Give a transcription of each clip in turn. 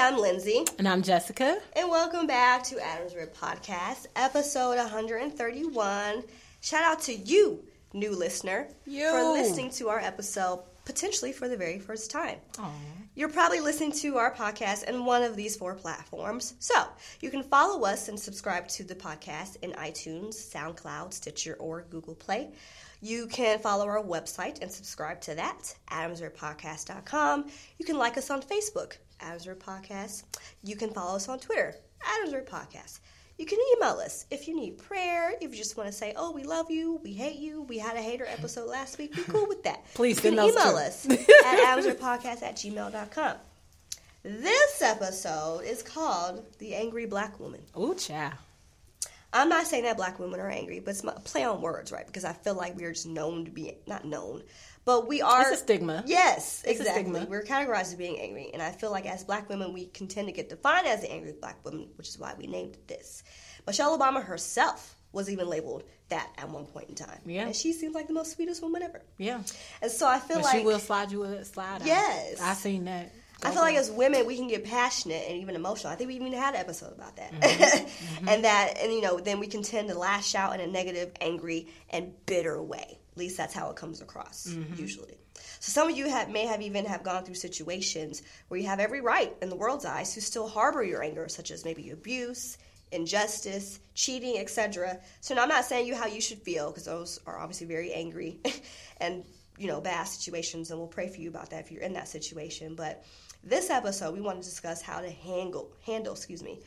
I'm Lindsay. And I'm Jessica. And welcome back to Adam's Rib Podcast, episode 131. Shout out to you, new listener, You. for listening to our episode potentially for the very first time. You're probably listening to our podcast in one of these four platforms. So you can follow us and subscribe to the podcast in iTunes, SoundCloud, Stitcher, or Google Play. You can follow our website and subscribe to that, adamsribpodcast.com. You can like us on Facebook, Rib Podcast. You can follow us on Twitter, Rib Podcast. You can email us if you need prayer, if you just want to say, oh, we love you, we hate you, we had a hater episode last week, be cool with that. Please you can email too. us at adamsribpodcast at gmail.com. This episode is called The Angry Black Woman. Ooh, child. I'm not saying that black women are angry, but it's my play on words, right? Because I feel like we're just known to be, not known, but we are. It's a stigma. Yes, It's a exactly. stigma. We're categorized as being angry. And I feel like as black women, we can tend to get defined as the angry black woman, which is why we named it this. Michelle Obama herself was even labeled that at one point in time. Yeah. And she seems like the most sweetest woman ever. Yeah. And so I feel But like. she will slide you a slide out. Yes. I seen that. I feel like as women we can get passionate and even emotional. I think we even had an episode about that. Mm-hmm. and that and you know, then we can tend to lash out in a negative, angry, and bitter way. Least that's how it comes across Mm-hmm. usually. So some of you have may have even have gone through situations where you have every right in the world's eyes to still harbor your anger, such as maybe abuse, injustice, cheating, etc. So now I'm not saying you how you should feel because those are obviously very angry and you know bad situations, and we'll pray for you about that if you're in that situation. But this episode, we want to discuss how to handle handle, excuse me,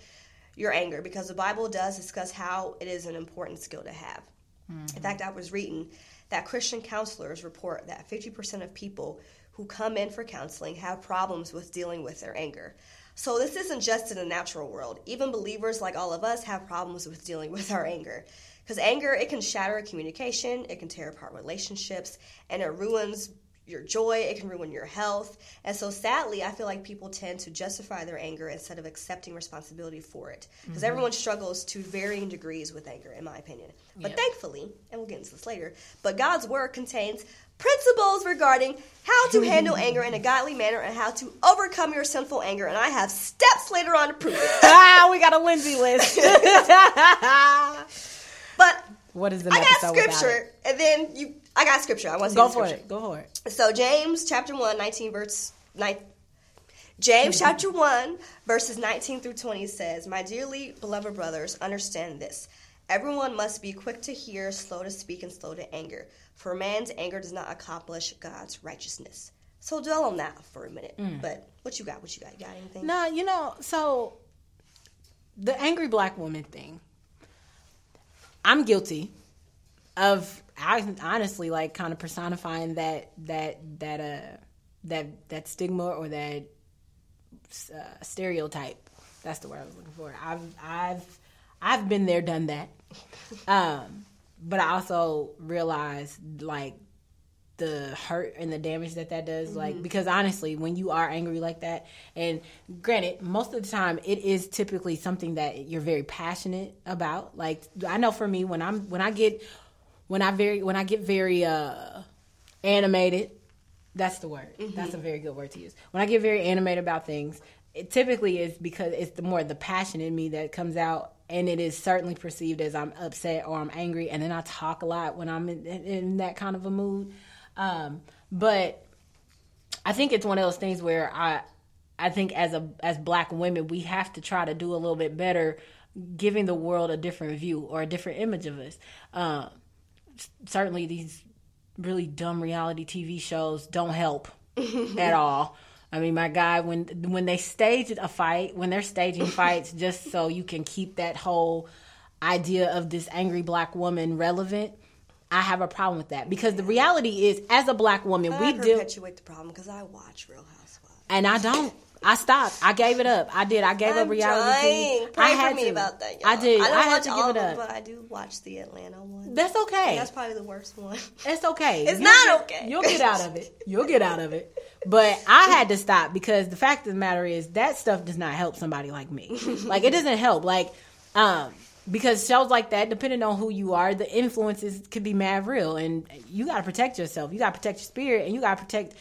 your anger because the Bible does discuss how it is an important skill to have. In fact, I was reading that Christian counselors report that 50% of people who come in for counseling have problems with dealing with their anger. So this isn't just in the natural world. Even believers like all of us have problems with dealing with our anger. Because anger, it can shatter communication, it can tear apart relationships, and it ruins your joy, it can ruin your health. And so sadly, I feel like people tend to justify their anger instead of accepting responsibility for it. Because everyone struggles to varying degrees with anger, in my opinion. But thankfully, and we'll get into this later, but God's word contains principles regarding how to handle anger in a godly manner and how to overcome your sinful anger. And I have steps later on to prove it. ah, we got a Lindsay list. But what is the I got scripture, and then you, I got scripture. I want to Go for scripture. it. Go for it. So James chapter 1, 19 verse 9 James chapter 1 verses 19 through 20 says, "My dearly beloved brothers, understand this. Everyone must be quick to hear, slow to speak and slow to anger, for man's anger does not accomplish God's righteousness." So dwell on that for a minute. Mm. But what you got? What you got? You got anything? No, you know, so the angry black woman thing. I'm guilty of I honestly like kind of personifying that that that uh that that stigma or that uh, stereotype. That's the word I was looking for. I've I've I've been there, done that. Um, but I also realize like the hurt and the damage that that does like because honestly when you are angry like that and granted most of the time it is typically something that you're very passionate about like i know for me when i'm when i get when i very when i get very uh animated that's the word. That's a very good word to use. When i get very animated about things it typically is because it's the more the passion in me that comes out and it is certainly perceived as i'm upset or i'm angry and then i talk a lot when i'm in, in that kind of a mood. Um, but I think it's one of those things where I I think as a as black women we have to try to do a little bit better giving the world a different view or a different image of us. Um, certainly these really dumb reality TV shows don't help at all. I mean, my guy, when when they stage a fight, when they're staging fights just so you can keep that whole idea of this angry black woman relevant, I have a problem with that because the reality is, as a black woman, I we do, perpetuate the problem because I watch Real Housewives. and I don't. I stopped. I gave it up. I did. I gave I'm up reality trying. TV. Pray I for had me to. about that. Y'all. did. I, I, don't had to give it them, up. but I do watch the Atlanta one. That's okay. That's probably the worst one. It's okay. It's You'll not get- okay. You'll get out of it. You'll get out of it. But I had to stop because the fact of the matter is that stuff does not help somebody like me. like it doesn't help. Like um because shows like that, depending on who you are, the influences could be mad real, and you got to protect yourself. You got to protect your spirit, and you got to protect,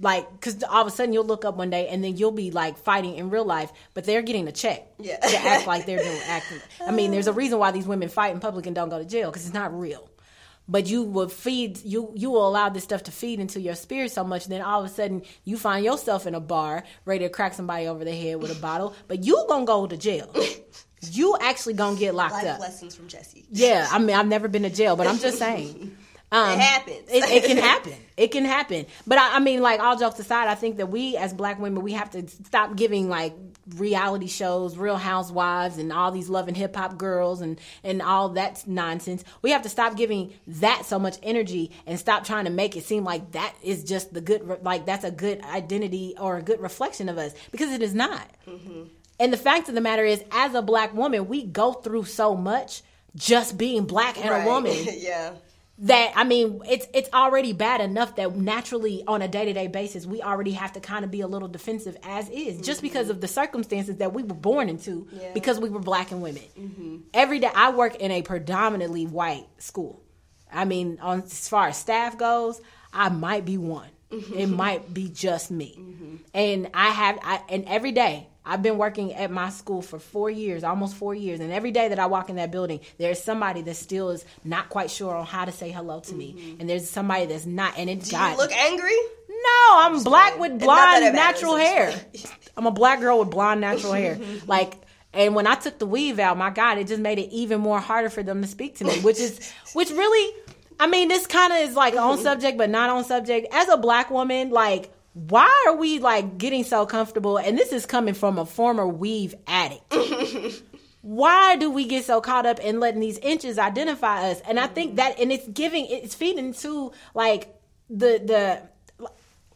like, because all of a sudden you'll look up one day and then you'll be like fighting in real life, but they're getting a check Yeah. to act like they're doing acting. I mean, there's a reason why these women fight in public and don't go to jail because it's not real but you will feed you you will allow this stuff to feed into your spirit so much then all of a sudden you find yourself in a bar ready to crack somebody over the head with a bottle but you gonna go to jail you actually gonna get locked Life up lessons from Jesse. yeah i mean i've never been to jail but i'm just saying um, It happens. it, it can happen it can happen but I, I mean like all jokes aside i think that we as black women we have to stop giving like reality shows real housewives and all these love and hip-hop girls and and all that nonsense we have to stop giving that so much energy and stop trying to make it seem like that is just the good like that's a good identity or a good reflection of us because it is not and the fact of the matter is as a black woman we go through so much just being black and Right. a woman yeah. That I mean, it's it's already bad enough that naturally on a day to day basis we already have to kind of be a little defensive as is, just mm-hmm. because of the circumstances that we were born into, Yeah. because we were black and women. Mm-hmm. Every day, I work in a predominantly white school. I mean, on as far as staff goes, I might be one. Mm-hmm. It might be just me, and I have I and every day. I've been working at my school for four years, almost four years, and every day that I walk in that building, there's somebody that still is not quite sure on how to say hello to me, mm-hmm. and there's somebody that's not, and it's Do got you look angry? no, I'm black with And not that blonde natural hair. I'm a black girl with blonde natural hair. Like, and when I took the weave out, my God, it just made it even more harder for them to speak to me, which is, which really, I mean, this kind of is like on mm-hmm. subject, but not on subject. As a black woman, like, why are we like getting so comfortable? And this is coming from a former weave addict. why do we get so caught up in letting these inches identify us? And I think that, and it's giving, it's feeding to like the the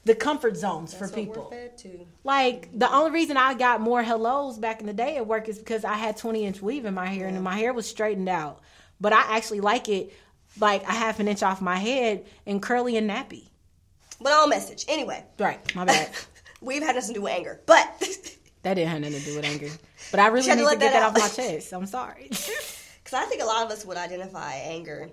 the comfort zones for That's what people. we're fed to. Like the only reason I got more hellos back in the day at work is because I had 20 inch weave in my hair and my hair was straightened out. But I actually like it like a half an inch off my head and curly and nappy. But all message. Anyway, Right, my bad. we've had nothing to do with anger. But that didn't have nothing to do with anger. But I really need to to, get that that, off my chest. I'm sorry. Because I think a lot of us would identify anger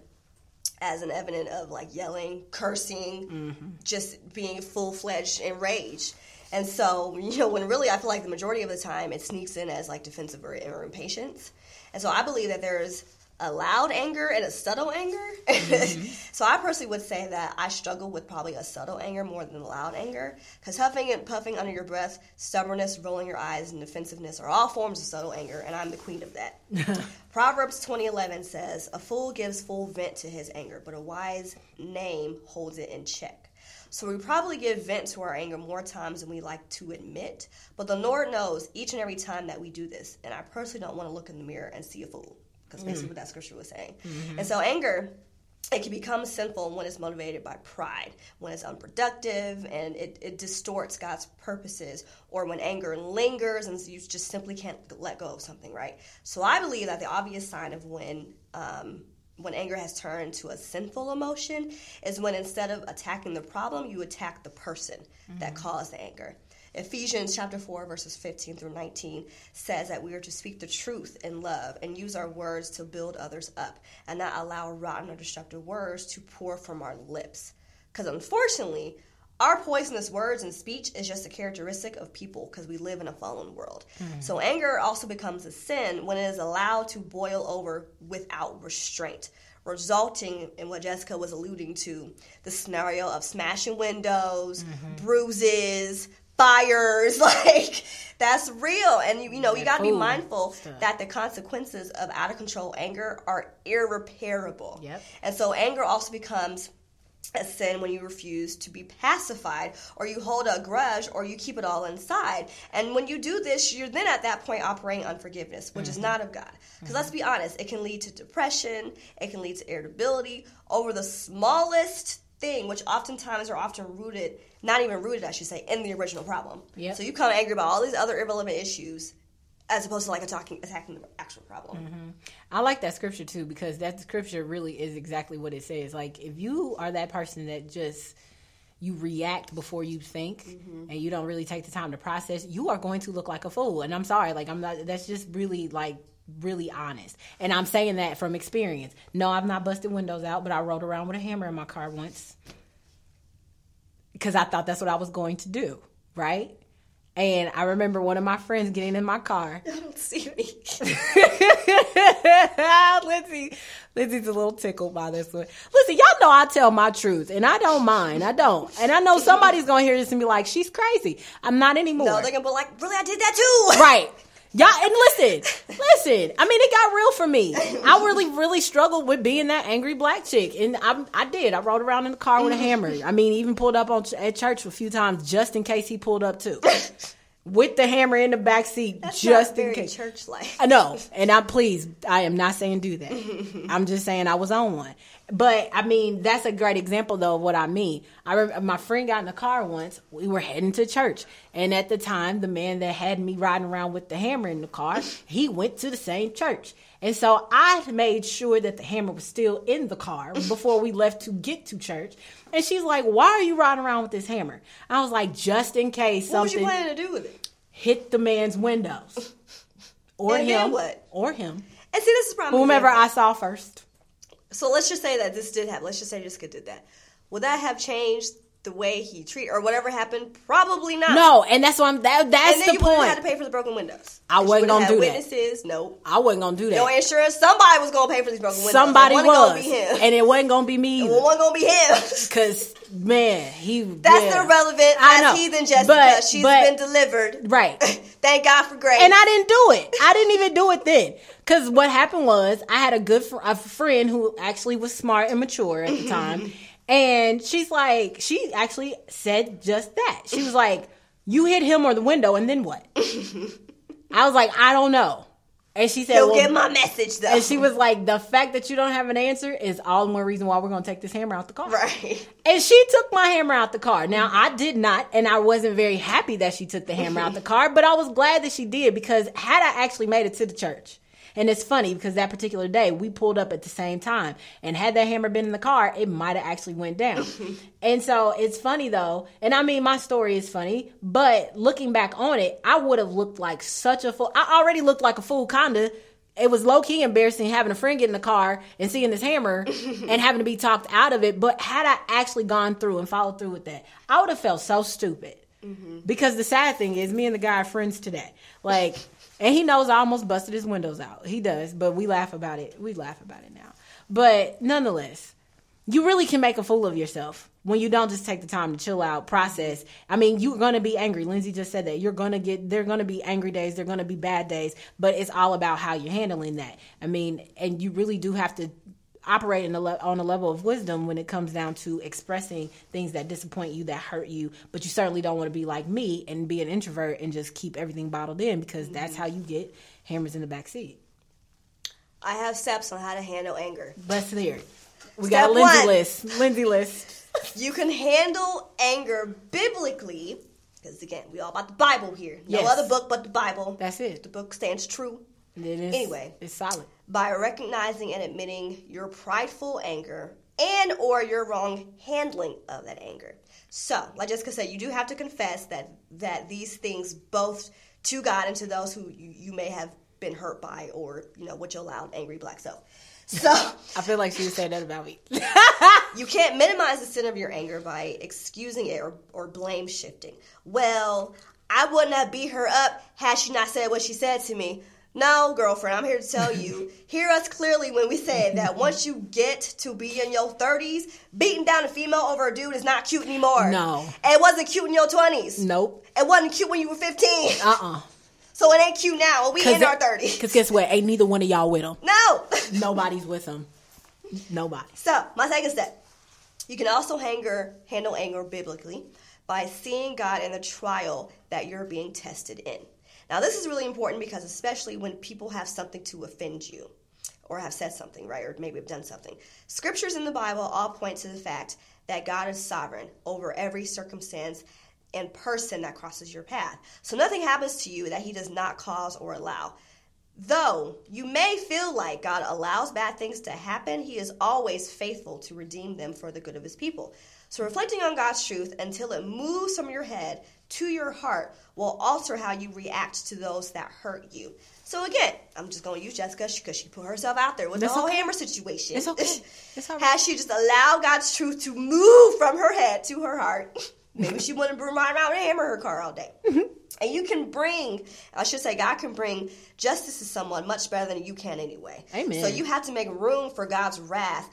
as an evidence of like yelling, cursing, Mm-hmm. just being full fledged enraged. And so, you know, when really I feel like the majority of the time it sneaks in as like defensive or, or impatience. And so I believe that there's a loud anger and a subtle anger. Mm-hmm. so I personally would say that I struggle with probably a subtle anger more than loud anger. Because huffing and puffing under your breath, stubbornness, rolling your eyes, and defensiveness are all forms of subtle anger, and I'm the queen of that. Proverbs 20:11 says, "A fool gives full vent to his anger, but a wise name holds it in check." So we probably give vent to our anger more times than we like to admit, but the Lord knows each and every time that we do this. And I personally don't want to look in the mirror and see a fool, because mm. basically what that scripture was saying. Mm-hmm. And so anger it can become sinful when it's motivated by pride, when it's unproductive and it, it distorts God's purposes, or when anger lingers and you just simply can't let go of something, right? So I believe that the obvious sign of when um, when anger has turned to a sinful emotion is when instead of attacking the problem, you attack the person that mm-hmm. caused the anger. Ephesians chapter 4 verses 15 through 19 says that we are to speak the truth in love and use our words to build others up and not allow rotten or destructive words to pour from our lips. Cuz unfortunately, our poisonous words and speech is just a characteristic of people because we live in a fallen world. Hmm. So anger also becomes a sin when it is allowed to boil over without restraint, resulting in what Jessica was alluding to, the scenario of smashing windows, mm-hmm. bruises, fires, like that's real. And you, you know, you got to be mindful stuff. that the consequences of out of control anger are irreparable. Yep. And so anger also becomes a sin when you refuse to be pacified or you hold a grudge or you keep it all inside. And when you do this, you're then at that point operating unforgiveness, which is mm-hmm. not of God. Because let's be honest, it can lead to depression, it can lead to irritability over the smallest thing, which oftentimes are often rooted, not even rooted, I should say, in the original problem. Yep. So you come angry about all these other irrelevant issues, as opposed to like attacking attacking the actual problem. Mm-hmm. I like that scripture too because that scripture really is exactly what it says. Like if you are that person that just you react before you think mm-hmm. and you don't really take the time to process, you are going to look like a fool. And I'm sorry, like I'm not that's just really like really honest. And I'm saying that from experience. No, I've not busted windows out, but I rode around with a hammer in my car once because I thought that's what I was going to do, right? And I remember one of my friends getting in my car I don't see me. Lindsay, Lindsay's a little tickled by this one. Listen, y'all know I tell my truth, and I don't mind. I don't, and I know somebody's gonna hear this and be like, "She's crazy." I'm not anymore. no, they're gonna be like, really, I did that too. right? Y'all, and listen, listen. I mean, it got real for me. I really, really struggled with being that angry black chick, and I, I did. I rode around in the car with a hammer. I mean, even pulled up on at church a few times just in case he pulled up too, with the hammer in the back seat, That's just in case. church life. I know, and I'm pleased. I am not saying do that. I'm just saying I was on one. But I mean, that's a great example though of what I mean. I remember my friend got in the car once. We were heading to church, and at the time, the man that had me riding around with the hammer in the car, he went to the same church, and so I made sure that the hammer was still in the car before we left to get to church. And she's like, "Why are you riding around with this hammer?" I was like, "Just in case something What was you planning to do with it? hit the man's windows." Or And him, what? or him, And see, this is probably whomever I saw first. So let's just say that this did happen. Let's just say Jessica did that. Would that have changed the way he treat or whatever happened? Probably not. No, and that's what I'm. That, that's And then the you point. have to pay for the broken windows. I wasn't gonna do that. Witnesses, no. I wasn't gonna do that. No insurance. Somebody was gonna pay for these broken windows. Somebody it was, gonna be him. and it wasn't gonna be me it wasn't gonna be him. Cause man, he That's yeah. irrelevant. I know. heathen Jessica. But- She's but- been delivered. right. Thank God for grace. And I didn't do it. I didn't even do it then. Cause what happened was I had a good fr- a friend who actually was smart and mature at the time, and she's like, she actually said just that. She was like, "You hit him or the window, and then what?" I was like, "I don't know," and she said, He'll well, get my message though. And she was like, the fact that you don't have an answer is all the more reason why we're going to take this hammer out the car. right. And she took my hammer out the car. Now, I did not, and I wasn't very happy that she took the hammer out the car, but I was glad that she did because had I actually made it to the church, and it's funny because that particular day we pulled up at the same time, and had that hammer been in the car, it might have actually went down. and so it's funny though, and I mean my story is funny, but looking back on it, I would have looked like such a fool. I already looked like a fool, kinda it was low key embarrassing having a friend get in the car and seeing this hammer and having to be talked out of it. But had I actually gone through and followed through with that, I would have felt so stupid. Mm-hmm. Because the sad thing is, me and the guy are friends today. Like, and he knows I almost busted his windows out. He does, but we laugh about it. We laugh about it now. But nonetheless, you really can make a fool of yourself when you don't just take the time to chill out, process. I mean, you're going to be angry. Lindsay just said that. You're going to get, they're going to be angry days, they're going to be bad days, but it's all about how you're handling that. I mean, and you really do have to operate in a le- on a level of wisdom when it comes down to expressing things that disappoint you, that hurt you, but you certainly don't want to be like me and be an introvert and just keep everything bottled in because that's mm-hmm. how you get hammers in the back seat. I have steps on how to handle anger. Let's hear it. We Step got a Lindsay one. list. Lindsay list. You can handle anger biblically, because again, we all about the Bible here. No Yes. other book but the Bible. That's it. The book stands true It is, Anyway. it's solid. by recognizing and admitting your prideful anger and or your wrong handling of that anger. So, like Jessica said, you do have to confess that that these things both to God and to those who you, you may have been hurt by or you know with your loud angry black self. So I feel like she was saying that about me. you can't minimize the sin of your anger by excusing it or, or blame shifting. Well, I wouldn't have beat her up had she not said what she said to me. No, girlfriend, I'm here to tell you. hear us clearly when we say that once you get to be in your 30s, beating down a female over a dude is not cute anymore. No. And it wasn't cute in your 20s. nope. It wasn't cute when you were 15. Uh uh so it ain't cute now. We in our 30s. Because guess what? Ain't neither one of y'all with him. No. Nobody's with him. Nobody. So, my second step. You can also anger, handle anger biblically by seeing God in the trial that you're being tested in. Now, this is really important because, especially when people have something to offend you, or have said something, right? Or maybe have done something. Scriptures in the Bible all point to the fact that God is sovereign over every circumstance and person that crosses your path. So nothing happens to you that He does not cause or allow. Though you may feel like God allows bad things to happen, He is always faithful to redeem them for the good of His people. So, reflecting on God's truth until it moves from your head to your heart will alter how you react to those that hurt you. So, again, I'm just going to use Jessica because she put herself out there with That's the whole okay. hammer situation. It's okay. It's all right. Has she just allowed God's truth to move from her head to her heart? Maybe she wouldn't ride around and hammer her car all day. Mm-hmm. And you can bring, I should say, God can bring justice to someone much better than you can anyway. Amen. So you have to make room for God's wrath,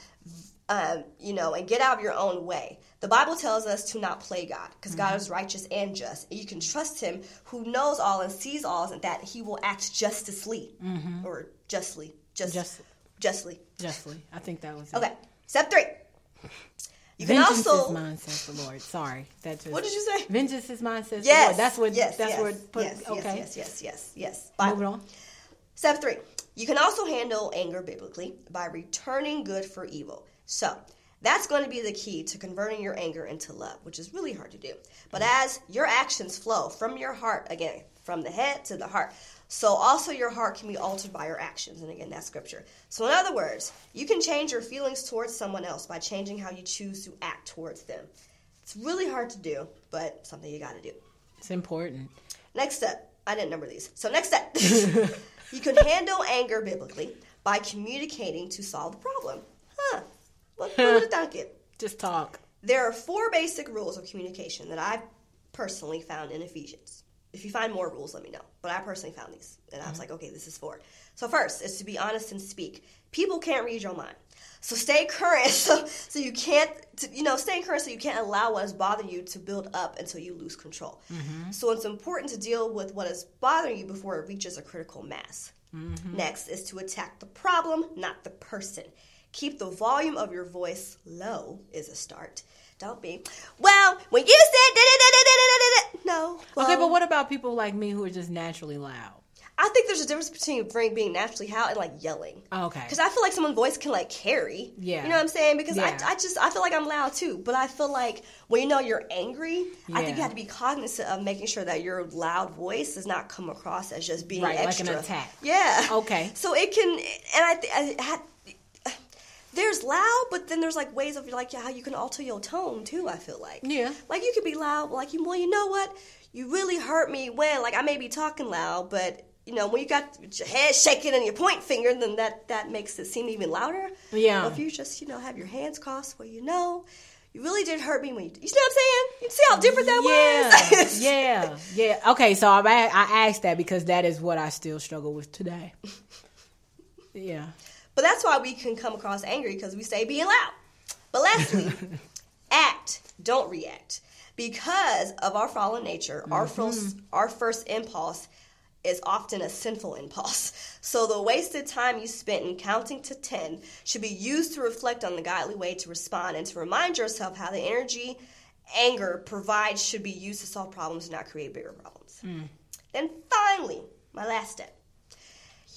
um, you know, and get out of your own way. The Bible tells us to not play God because God Mm-hmm. is righteous and just. And you can trust Him who knows all and sees all and that He will act justly or justly. Just, Mm-hmm. Just- justly. Justly. I think that was it. Okay. Step three. You can Vengeance also. is mine, says the Lord. Sorry. That just, What did you say? Vengeance is mine, says the Lord. That's what, Yes. that's yes, where, put, yes, okay. Yes. Yes. Yes. Yes. Yes. Moving on. Step three. You can also handle anger biblically by returning good for evil. So that's going to be the key to converting your anger into love, which is really hard to do. But mm. as your actions flow from your heart, again, from the head to the heart, so also your heart can be altered by your actions. And again, that's scripture. So, in other words, you can change your feelings towards someone else by changing how you choose to act towards them. It's really hard to do, but something you got to do. It's important. Next step, I didn't number these. So next step, you can handle anger biblically by communicating to solve the problem. Huh? What who would have thunk it? Just talk. There are four basic rules of communication that I've personally found in Ephesians. If you find more rules, let me know. But I personally found these, and I was mm-hmm. like, okay, this is four. So first is to be honest and speak. People can't read your mind. So stay current, so, so you can't, to, you know, stay current so you can't allow what is bothering you to build up until you lose control. Mm-hmm. So it's important to deal with what is bothering you before it reaches a critical mass. Mm-hmm. Next is to attack the problem, not the person. Keep the volume of your voice low is a start. Don't be. Well, when you said da, da, da, no. Well, okay, but what about people like me who are just naturally loud? I think there's a difference between being naturally loud and like yelling. Oh, okay. Because I feel like someone's voice can like carry. Yeah. You know what I'm saying? Because yeah. I, I just I feel like I'm loud too, but I feel like when you know you're angry, yeah. I think you have to be cognizant of making sure that your loud voice does not come across as just being right, extra. Like an attack. Yeah. Okay. So it can, and I, th- I, there's loud, but then there's like ways of like how you can alter your tone too. I feel like Yeah. like you could be loud, like you well, you know what? You really hurt me when like I may be talking loud, but you know when you got your head shaking and your point finger, then that that makes it seem even louder. Yeah. But if you just you know have your hands crossed, where you know you really did hurt me when you. You see what I'm saying? You see how different that Yeah, was? yeah, yeah. Okay, so I, I asked that because that is what I still struggle with today. Yeah. But that's why we can come across angry because we say being loud. But lastly, act, don't react. Because of our fallen nature, our mm-hmm. first our first impulse is often a sinful impulse. So the wasted time you spent in counting to 10 should be used to reflect on the godly way to respond and to remind yourself how the energy anger provides should be used to solve problems and not create bigger problems. Mm. Then finally, my last step.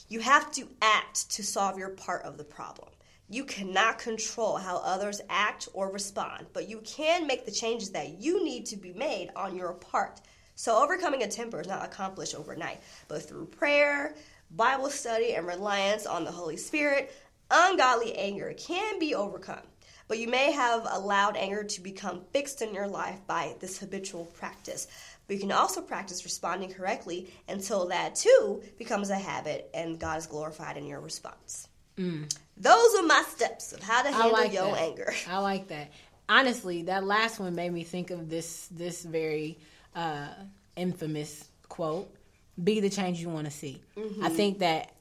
You have to act to solve your part of the problem. You cannot control how others act or respond, but you can make the changes that you need to be made on your part. So, overcoming a temper is not accomplished overnight, but through prayer, Bible study, and reliance on the Holy Spirit, ungodly anger can be overcome. But you may have allowed anger to become fixed in your life by this habitual practice. But you can also practice responding correctly until that too becomes a habit and God is glorified in your response. Those are my steps of how to handle like your that. anger. I like that. Honestly, that last one made me think of this this very uh, infamous quote: "Be the change you want to see." I think that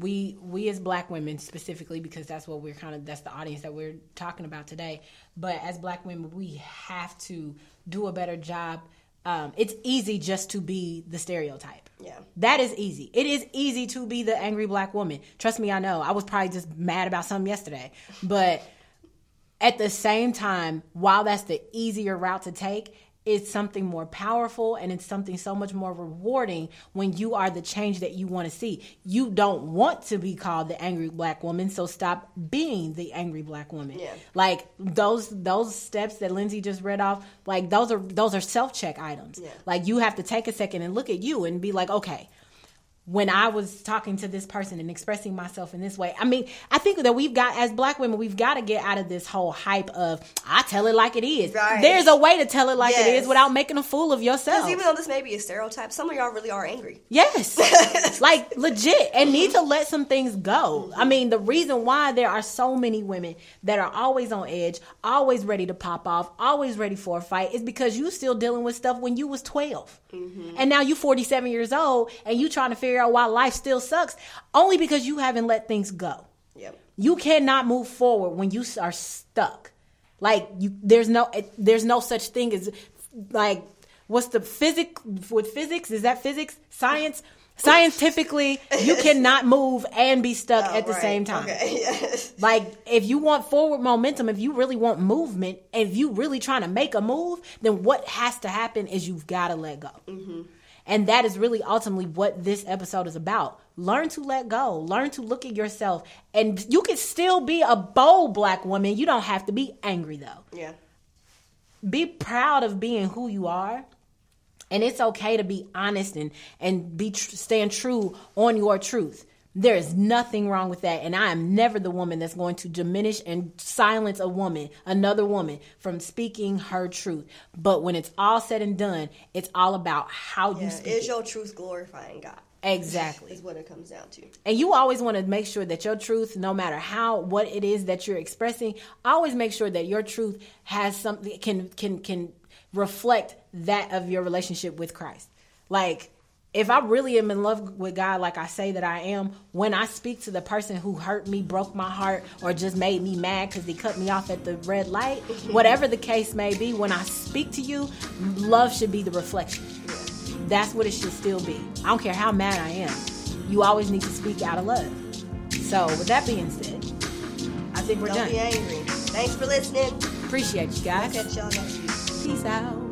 we we as black women specifically because that's what we're kind of that's the audience that we're talking about today. But as black women, we have to do a better job. Um, it's easy just to be the stereotype. Yeah. That is easy. It is easy to be the angry black woman. Trust me, I know. I was probably just mad about something yesterday. But at the same time, while that's the easier route to take, it's something more powerful and it's something so much more rewarding when you are the change that you want to see. You don't want to be called the angry black woman, so stop being the angry black woman. Yeah. Like those those steps that Lindsay just read off, like those are those are self-check items. Yeah. Like you have to take a second and look at you and be like, okay, when I was talking to this person and expressing myself in this way. I mean, I think that we've got, as black women, we've got to get out of this whole hype of, I tell it like it is. Right. There's a way to tell it like it Yes. is without making a fool of yourself. Because even though this may be a stereotype, some of y'all really are angry. Yes. like legit and need to let some things go. I mm-hmm. mean, the reason why there are so many women that are always on edge, always ready to pop off, always ready for a fight is because you still dealing with stuff when you was 12. Mm-hmm. And now you 47 years old and you trying to figure out why life still sucks only because you haven't let things go. Yep. You cannot move forward when you are stuck. Like you, there's no, there's no such thing as like what's the physics with physics? Is that physics? Science? Scientifically, you cannot move and be stuck Oh, at the right. same time. Okay, yes. Like if you want forward momentum, if you really want movement, if you really trying to make a move, then what has to happen is you've got to let go. Mm-hmm. And that is really ultimately what this episode is about. Learn to let go. Learn to look at yourself. And you can still be a bold black woman. You don't have to be angry though. Yeah. Be proud of being who you are. And it's okay to be honest and and be tr- stand true on your truth. There is nothing wrong with that, and I am never the woman that's going to diminish and silence a woman, another woman, from speaking her truth. But when it's all said and done, it's all about how you speak. Is it. your truth glorifying God? exactly. Is what it comes down to. And you always want to make sure that your truth, no matter how what it is that you're expressing, always make sure that your truth has something can can can reflect that of your relationship with Christ. Like if I really am in love with God, like I say that I am, when I speak to the person who hurt me, broke my heart, or just made me mad because he cut me off at the red light, whatever the case may be, when I speak to you, love should be the reflection. That's what it should still be. I don't care how mad I am. You always need to speak out of love. So, with that being said, I think we're Don't done. be angry. Thanks for listening. Appreciate you guys. Catch y'all next week. Peace out.